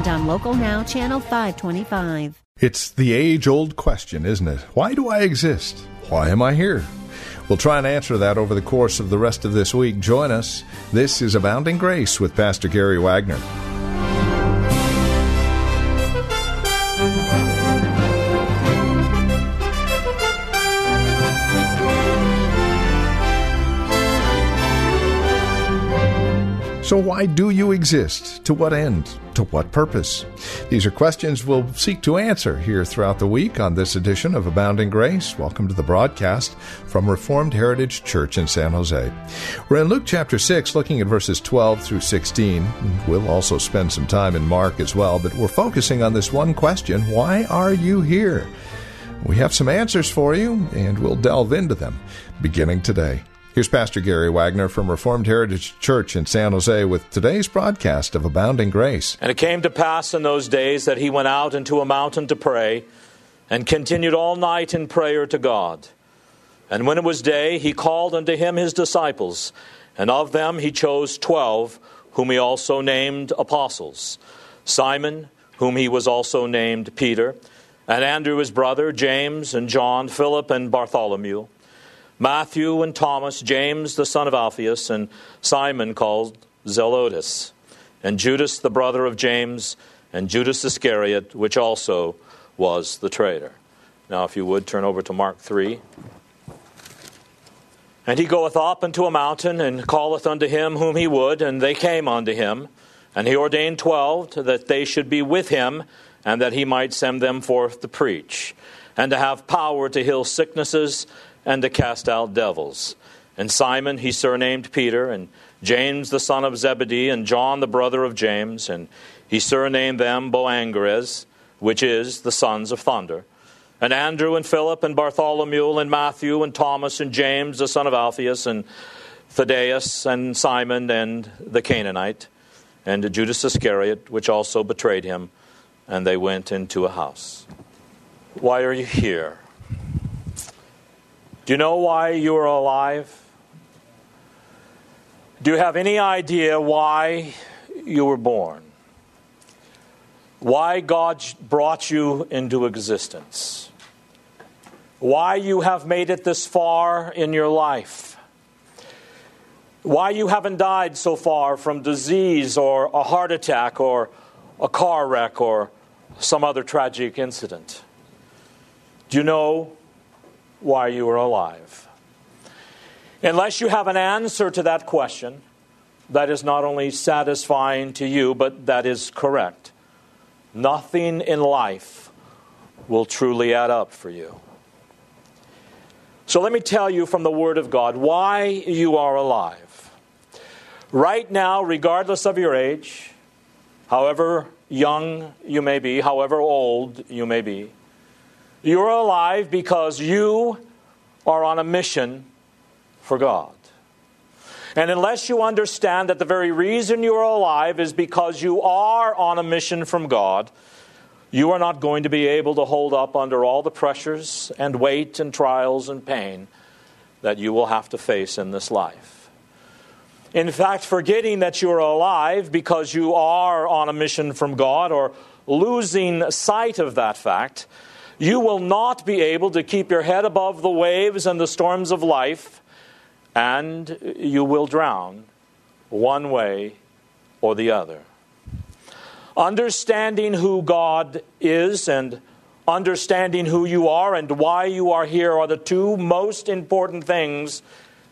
and on Local Now, Channel 525. It's the age old question, isn't it? Why do I exist? Why am I here? We'll try and answer that over the course of the rest of this week. Join us. This is Abounding Grace with Pastor Gary Wagner. So, why do you exist? To what end? To what purpose? These are questions we'll seek to answer here throughout the week on this edition of Abounding Grace. Welcome to the broadcast from Reformed Heritage Church in San Jose. We're in Luke chapter 6, looking at verses 12 through 16. We'll also spend some time in Mark as well, but we're focusing on this one question Why are you here? We have some answers for you, and we'll delve into them beginning today. Here's Pastor Gary Wagner from Reformed Heritage Church in San Jose with today's broadcast of Abounding Grace. And it came to pass in those days that he went out into a mountain to pray and continued all night in prayer to God. And when it was day, he called unto him his disciples, and of them he chose twelve, whom he also named apostles Simon, whom he was also named Peter, and Andrew his brother, James, and John, Philip, and Bartholomew. Matthew and Thomas, James the son of Alphaeus, and Simon called Zelotes, and Judas the brother of James, and Judas Iscariot, which also was the traitor. Now, if you would, turn over to Mark 3. And he goeth up into a mountain, and calleth unto him whom he would, and they came unto him. And he ordained twelve that they should be with him, and that he might send them forth to preach, and to have power to heal sicknesses and to cast out devils. And Simon he surnamed Peter, and James the son of Zebedee, and John the brother of James, and he surnamed them Boanerges, which is the sons of thunder. And Andrew and Philip and Bartholomew and Matthew and Thomas and James the son of Alphaeus and Thaddeus and Simon and the Canaanite and Judas Iscariot, which also betrayed him. And they went into a house. Why are you here? Do you know why you are alive? Do you have any idea why you were born? Why God brought you into existence? Why you have made it this far in your life? Why you haven't died so far from disease or a heart attack or a car wreck or some other tragic incident? Do you know why you are alive. Unless you have an answer to that question that is not only satisfying to you, but that is correct, nothing in life will truly add up for you. So let me tell you from the Word of God why you are alive. Right now, regardless of your age, however young you may be, however old you may be, you're alive because you are on a mission for God. And unless you understand that the very reason you are alive is because you are on a mission from God, you are not going to be able to hold up under all the pressures and weight and trials and pain that you will have to face in this life. In fact, forgetting that you are alive because you are on a mission from God or losing sight of that fact you will not be able to keep your head above the waves and the storms of life, and you will drown one way or the other. Understanding who God is and understanding who you are and why you are here are the two most important things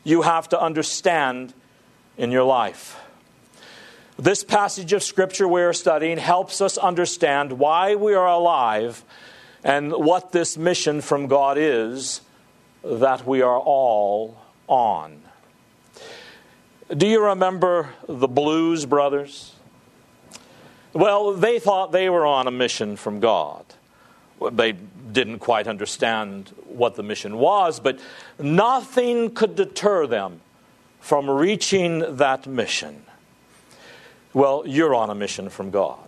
you have to understand in your life. This passage of Scripture we are studying helps us understand why we are alive and what this mission from God is that we are all on. Do you remember the Blues Brothers? Well, they thought they were on a mission from God. They didn't quite understand what the mission was, but nothing could deter them from reaching that mission. Well, you're on a mission from God.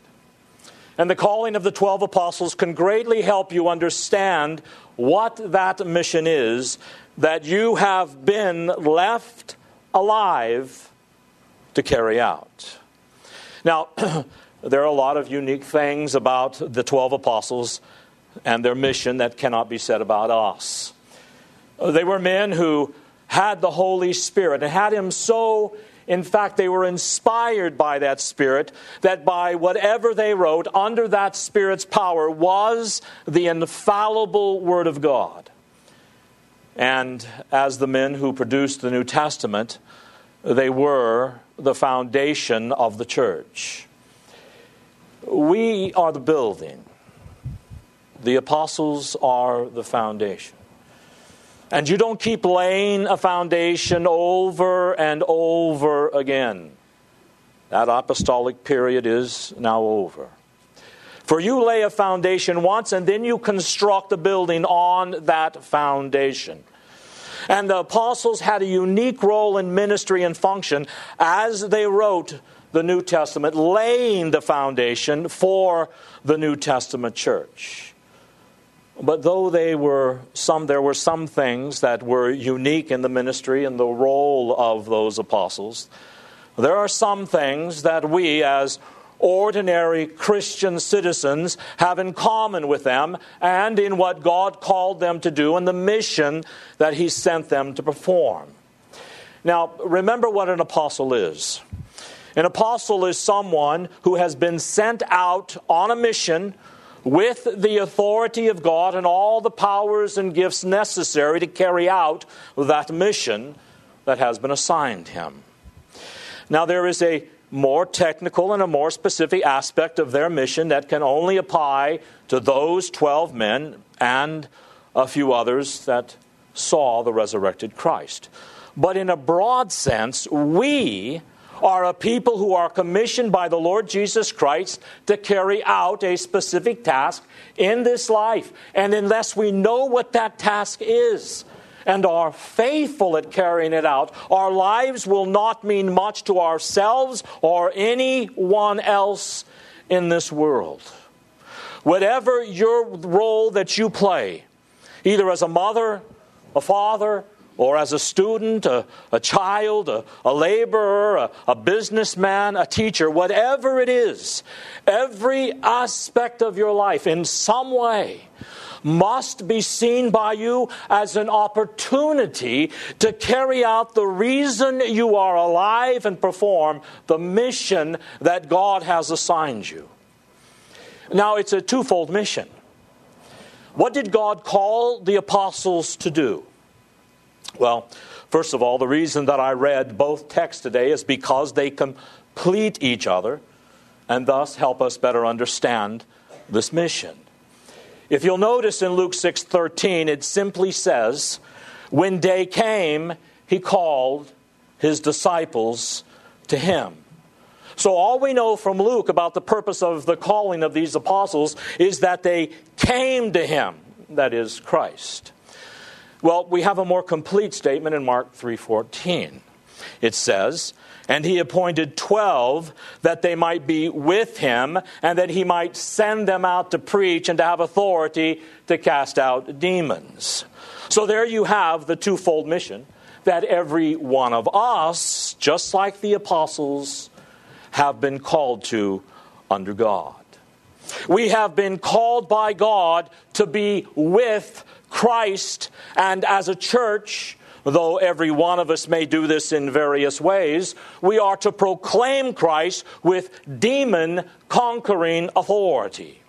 And the calling of the 12 apostles can greatly help you understand what that mission is that you have been left alive to carry out. Now, there are a lot of unique things about the 12 apostles and their mission that cannot be said about us. They were men who had the Holy Spirit and had Him so, in fact, they were inspired by that Spirit, that by whatever they wrote, under that Spirit's power was the infallible Word of God. And as the men who produced the New Testament, they were the foundation of the church. We are the building. The apostles are the foundation. And you don't keep laying a foundation over and over again. That apostolic period is now over. For you lay a foundation once and then you construct a building on that foundation. And the apostles had a unique role in ministry and function as they wrote the New Testament, laying the foundation for the New Testament church. But though they were some, there were some things that were unique in the ministry and the role of those apostles. There are some things that we, as ordinary Christian citizens, have in common with them and in what God called them to do and the mission that He sent them to perform. Now, remember what an apostle is. An apostle is someone who has been sent out on a mission with the authority of God and all the powers and gifts necessary to carry out that mission that has been assigned him. Now, there is a more technical and a more specific aspect of their mission that can only apply to those 12 men and a few others that saw the resurrected Christ. But in a broad sense, we are a people who are commissioned by the Lord Jesus Christ to carry out a specific task in this life. And unless we know what that task is, and are faithful at carrying it out, our lives will not mean much to ourselves or anyone else in this world. Whatever your role that you play, either as a mother, a father, or as a student, a, a child, a, a laborer, a, a businessman, a teacher, whatever it is, every aspect of your life in some way must be seen by you as an opportunity to carry out the reason you are alive and perform the mission that God has assigned you. Now, it's a twofold mission. What did God call the apostles to do? Well, first of all, the reason that I read both texts today is because they complete each other and thus help us better understand this mission. If you'll notice in Luke 6:13 it simply says, "When day came, he called his disciples to him." So all we know from Luke about the purpose of the calling of these apostles is that they came to him, that is Christ. Well, we have a more complete statement in Mark 3:14. It says, "And he appointed 12 that they might be with him and that he might send them out to preach and to have authority to cast out demons." So there you have the twofold mission that every one of us, just like the apostles, have been called to under God. We have been called by God to be with Christ, and as a church, though every one of us may do this in various ways, we are to proclaim Christ with demon conquering authority.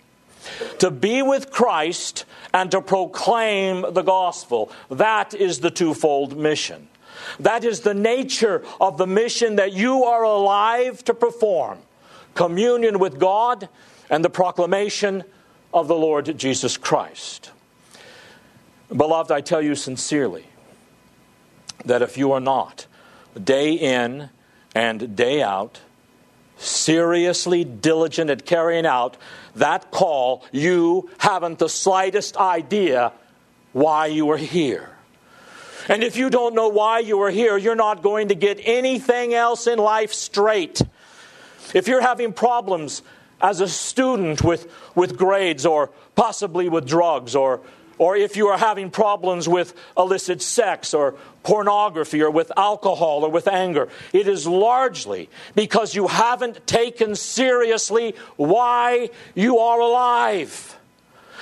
To be with Christ and to proclaim the gospel. That is the twofold mission. That is the nature of the mission that you are alive to perform communion with God and the proclamation of the Lord Jesus Christ. Beloved, I tell you sincerely that if you are not day in and day out seriously diligent at carrying out that call, you haven't the slightest idea why you are here. And if you don't know why you are here, you're not going to get anything else in life straight. If you're having problems as a student with, with grades or possibly with drugs or or if you are having problems with illicit sex or pornography or with alcohol or with anger, it is largely because you haven't taken seriously why you are alive.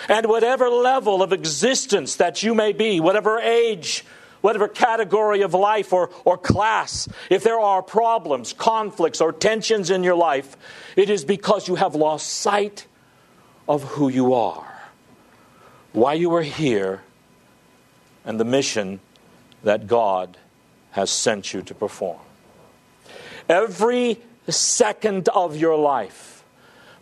And whatever level of existence that you may be, whatever age, whatever category of life or, or class, if there are problems, conflicts, or tensions in your life, it is because you have lost sight of who you are why you are here and the mission that God has sent you to perform. Every second of your life,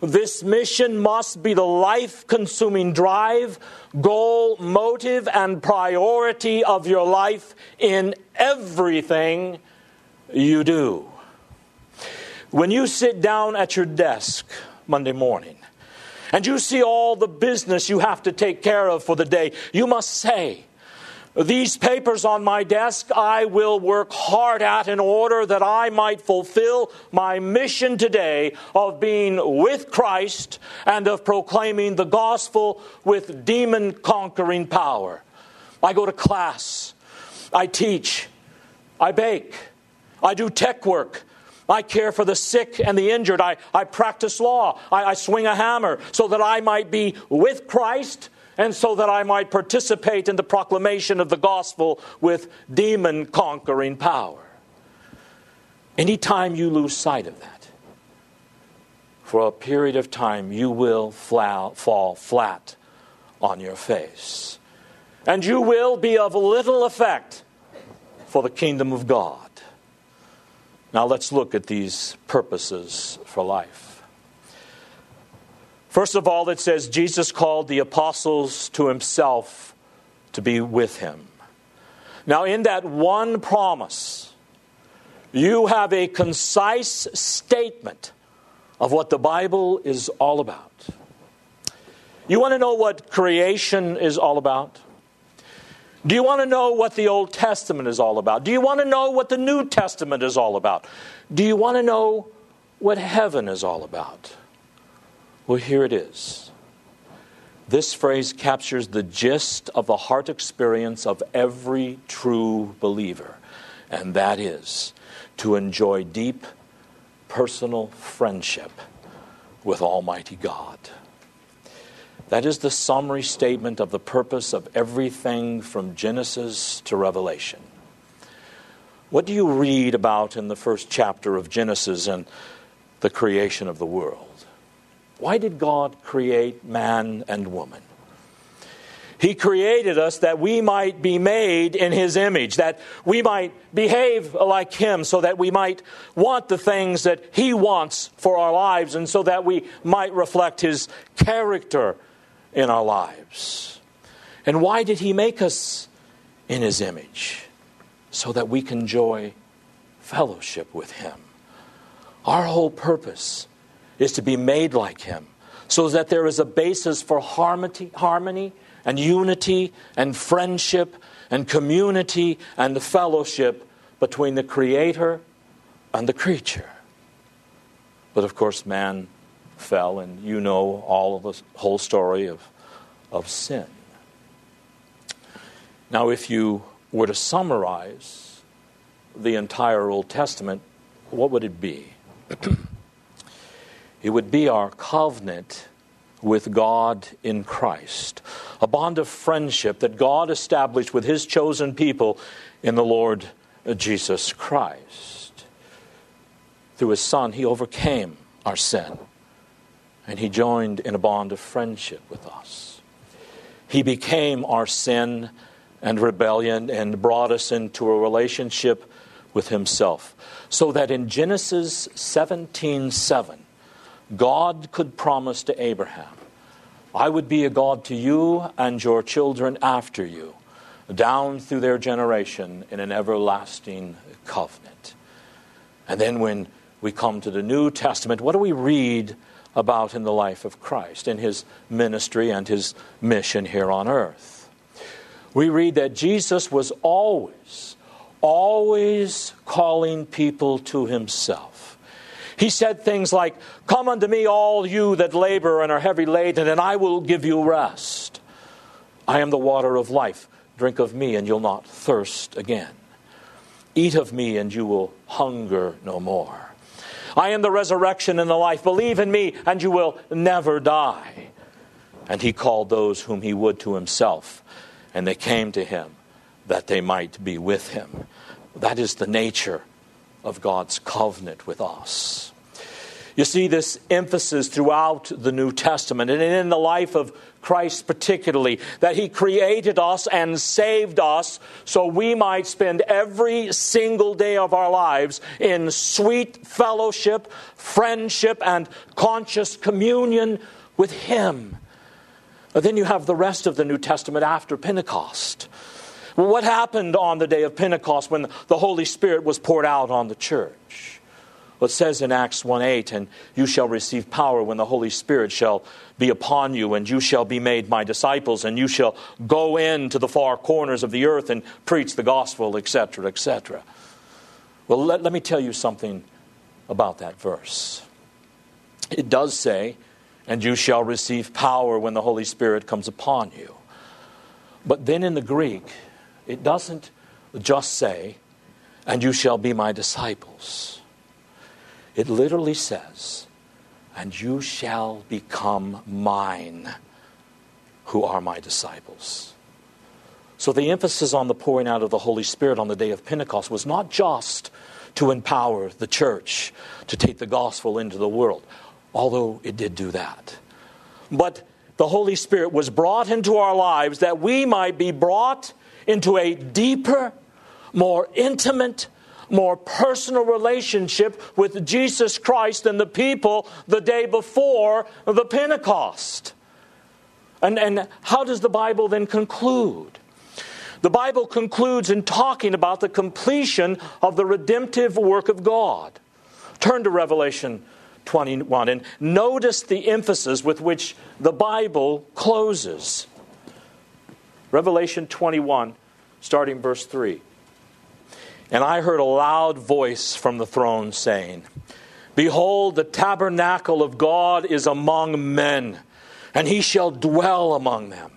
this mission must be the life consuming drive, goal, motive, and priority of your life in everything you do. When you sit down at your desk Monday morning, and you see all the business you have to take care of for the day, you must say, these papers on my desk I will work hard at in order that I might fulfill my mission today of being with Christ and of proclaiming the gospel with demon conquering power. I go to class, I teach, I bake, I do tech work, I care for the sick and the injured. I, I practice law. I, I swing a hammer so that I might be with Christ and so that I might participate in the proclamation of the gospel with demon conquering power. Anytime you lose sight of that, for a period of time, you will fall flat on your face. And you will be of little effect for the kingdom of God. Now let's look at these purposes for life. First of all, it says Jesus called the apostles to himself to be with him. Now, in that one promise, you have a concise statement of what the Bible is all about. You want to know what creation is all about? Do you want to know what the Old Testament is all about? Do you want to know what the New Testament is all about? Do you want to know what heaven is all about? Well, here it is. This phrase captures the gist of the heart experience of every true believer, and that is to enjoy deep personal friendship with Almighty God. That is the summary statement of the purpose of everything from Genesis to Revelation. What do you read about in the first chapter of Genesis and the creation of the world? Why did God create man and woman? He created us that we might be made in His image, that we might behave like Him, so that we might want the things that He wants for our lives, and so that we might reflect His character in our lives. And why did He make us in His image? So that we can enjoy fellowship with Him. Our whole purpose is to be made like Him, so that there is a basis for harmony, harmony and unity and friendship and community and the fellowship between the Creator and the creature. But of course, man fell, and you know all of the whole story of, of sin. Now, if you were to summarize the entire Old Testament, what would it be? it would be our covenant with God in Christ, a bond of friendship that God established with His chosen people in the Lord Jesus Christ. Through His Son, He overcame our sin and he joined in a bond of friendship with us. He became our sin and rebellion and brought us into a relationship with himself. So that in Genesis 17 7, God could promise to Abraham, I would be a God to you and your children after you, down through their generation in an everlasting covenant. And then when we come to the New Testament, what do we read about in the life of Christ, in his ministry and his mission here on earth. We read that Jesus was always, always calling people to himself. He said things like, Come unto me, all you that labor and are heavy laden, and I will give you rest. I am the water of life. Drink of me, and you'll not thirst again. Eat of me, and you will hunger no more. I am the resurrection and the life. Believe in me, and you will never die. And he called those whom he would to himself, and they came to him that they might be with him. That is the nature of God's covenant with us. You see this emphasis throughout the New Testament and in the life of Christ particularly, that He created us and saved us so we might spend every single day of our lives in sweet fellowship, friendship, and conscious communion with Him. But then you have the rest of the New Testament after Pentecost. Well, what happened on the day of Pentecost when the Holy Spirit was poured out on the church? What says in Acts 1 8, and you shall receive power when the Holy Spirit shall be upon you, and you shall be made my disciples, and you shall go into the far corners of the earth and preach the gospel, etc., etc. Well, let, let me tell you something about that verse. It does say, and you shall receive power when the Holy Spirit comes upon you. But then in the Greek, it doesn't just say, and you shall be my disciples. It literally says, And you shall become mine, who are my disciples. So the emphasis on the pouring out of the Holy Spirit on the day of Pentecost was not just to empower the church to take the gospel into the world, although it did do that. But the Holy Spirit was brought into our lives that we might be brought into a deeper, more intimate, more personal relationship with Jesus Christ than the people the day before the Pentecost. And, and how does the Bible then conclude? The Bible concludes in talking about the completion of the redemptive work of God. Turn to Revelation 21 and notice the emphasis with which the Bible closes. Revelation 21, starting verse 3. And I heard a loud voice from the throne saying, Behold, the tabernacle of God is among men, and he shall dwell among them.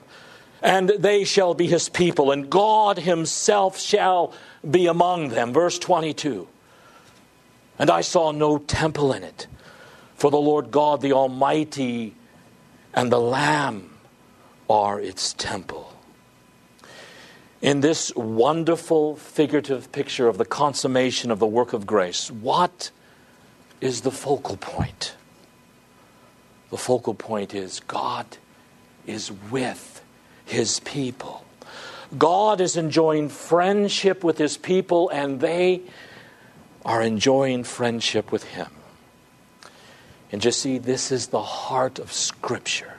And they shall be his people, and God himself shall be among them. Verse 22. And I saw no temple in it, for the Lord God, the Almighty, and the Lamb are its temple in this wonderful figurative picture of the consummation of the work of grace, what is the focal point? The focal point is God is with his people. God is enjoying friendship with his people, and they are enjoying friendship with him. And just see, this is the heart of Scripture.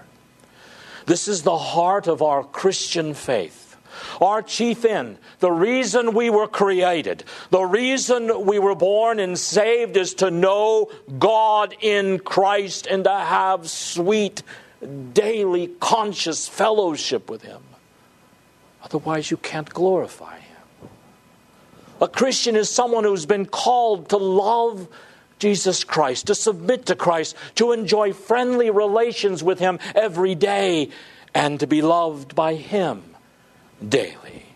This is the heart of our Christian faith. Our chief end, the reason we were created, the reason we were born and saved is to know God in Christ and to have sweet, daily, conscious fellowship with Him. Otherwise, you can't glorify Him. A Christian is someone who's been called to love Jesus Christ, to submit to Christ, to enjoy friendly relations with Him every day, and to be loved by Him daily.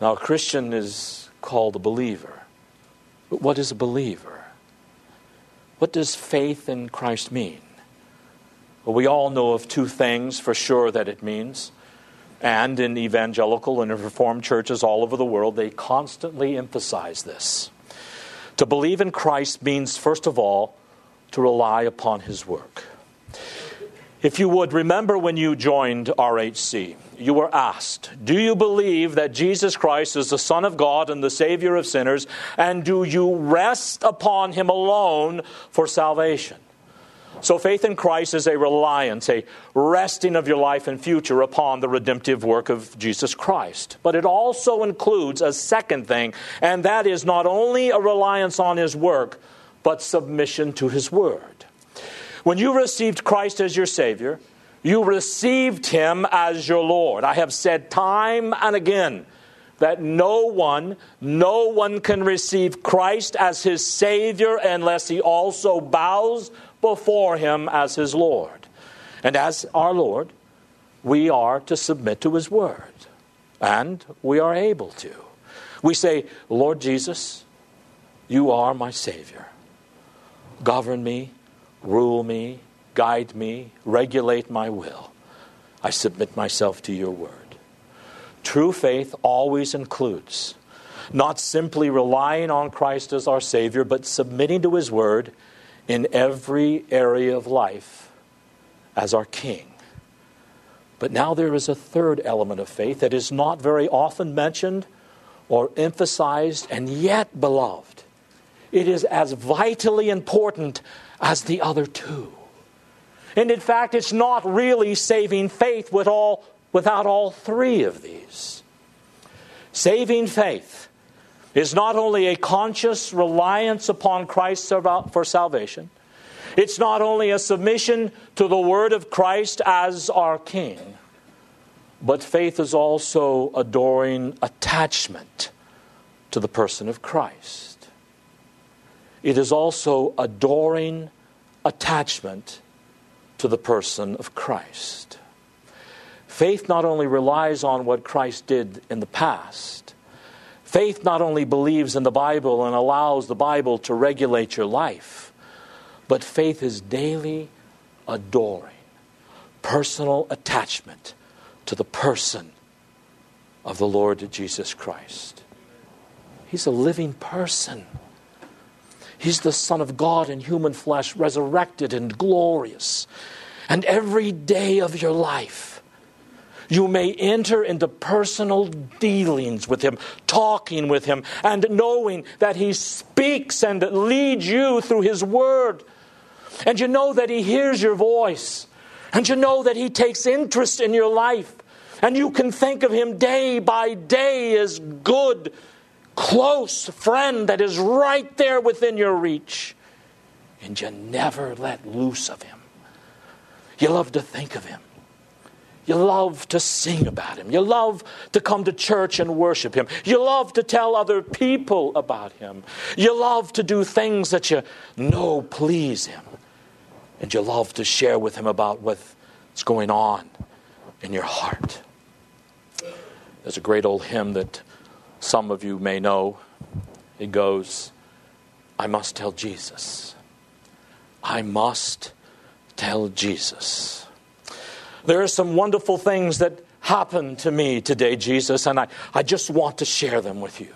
Now, a Christian is called a believer. But what is a believer? What does faith in Christ mean? Well, we all know of two things for sure that it means. And in evangelical and reformed churches all over the world, they constantly emphasize this. To believe in Christ means, first of all, to rely upon his work. If you would remember when you joined RHC, you were asked, Do you believe that Jesus Christ is the Son of God and the Savior of sinners? And do you rest upon Him alone for salvation? So, faith in Christ is a reliance, a resting of your life and future upon the redemptive work of Jesus Christ. But it also includes a second thing, and that is not only a reliance on His work, but submission to His Word. When you received Christ as your Savior, you received Him as your Lord. I have said time and again that no one, no one can receive Christ as his Savior unless he also bows before Him as his Lord. And as our Lord, we are to submit to His Word. And we are able to. We say, Lord Jesus, you are my Savior. Govern me, rule me, guide me, regulate my will. I submit myself to your word. True faith always includes not simply relying on Christ as our Savior, but submitting to His word in every area of life as our King. But now there is a third element of faith that is not very often mentioned or emphasized, and yet, beloved, it is as vitally important as the other two. And in fact, it's not really saving faith with all, without all three of these. Saving faith is not only a conscious reliance upon Christ for salvation, it's not only a submission to the word of Christ as our King, but faith is also adoring attachment to the person of Christ. It is also adoring attachment to the person of Christ. Faith not only relies on what Christ did in the past, faith not only believes in the Bible and allows the Bible to regulate your life, but faith is daily adoring, personal attachment to the person of the Lord Jesus Christ. He's a living person. He's the Son of God in human flesh, resurrected and glorious. And every day of your life, you may enter into personal dealings with Him, talking with Him, and knowing that He speaks and leads you through His Word. And you know that He hears your voice. And you know that He takes interest in your life. And you can think of Him day by day as good close friend that is right there within your reach. And you never let loose of him. You love to think of him. You love to sing about him. You love to come to church and worship him. You love to tell other people about him. You love to do things that you know please him. And you love to share with him about what's going on in your heart. There's a great old hymn that some of you may know. It goes, I must tell Jesus. I must tell Jesus. There are some wonderful things that happened to me today, Jesus, and I, I just want to share them with you.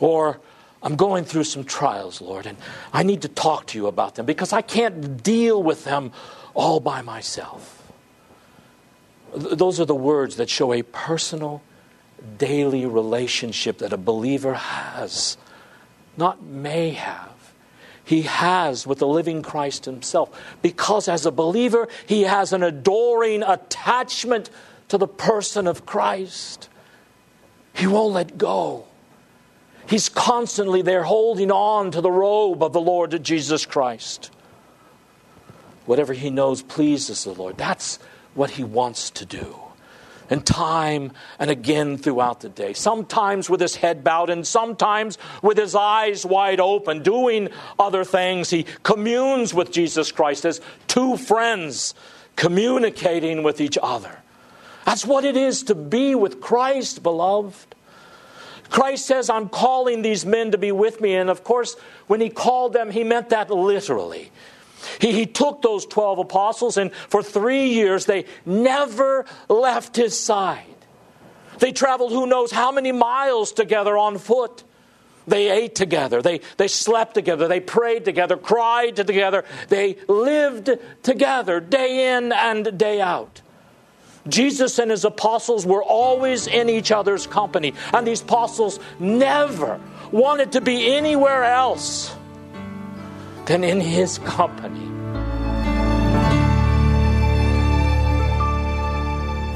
Or, I'm going through some trials, Lord, and I need to talk to you about them because I can't deal with them all by myself. Those are the words that show a personal daily relationship that a believer has, not may have. He has with the living Christ himself. Because as a believer, he has an adoring attachment to the person of Christ. He won't let go. He's constantly there holding on to the robe of the Lord Jesus Christ. Whatever he knows pleases the Lord. That's what he wants to do and time and again throughout the day. Sometimes with his head bowed and sometimes with his eyes wide open, doing other things. He communes with Jesus Christ as two friends communicating with each other. That's what it is to be with Christ, beloved. Christ says, I'm calling these men to be with me. And of course, when he called them, he meant that literally. He, he took those 12 apostles, and for three years they never left his side. They traveled who knows how many miles together on foot. They ate together. They, they slept together. They prayed together, cried together. They lived together day in and day out. Jesus and his apostles were always in each other's company, and these apostles never wanted to be anywhere else than in his company.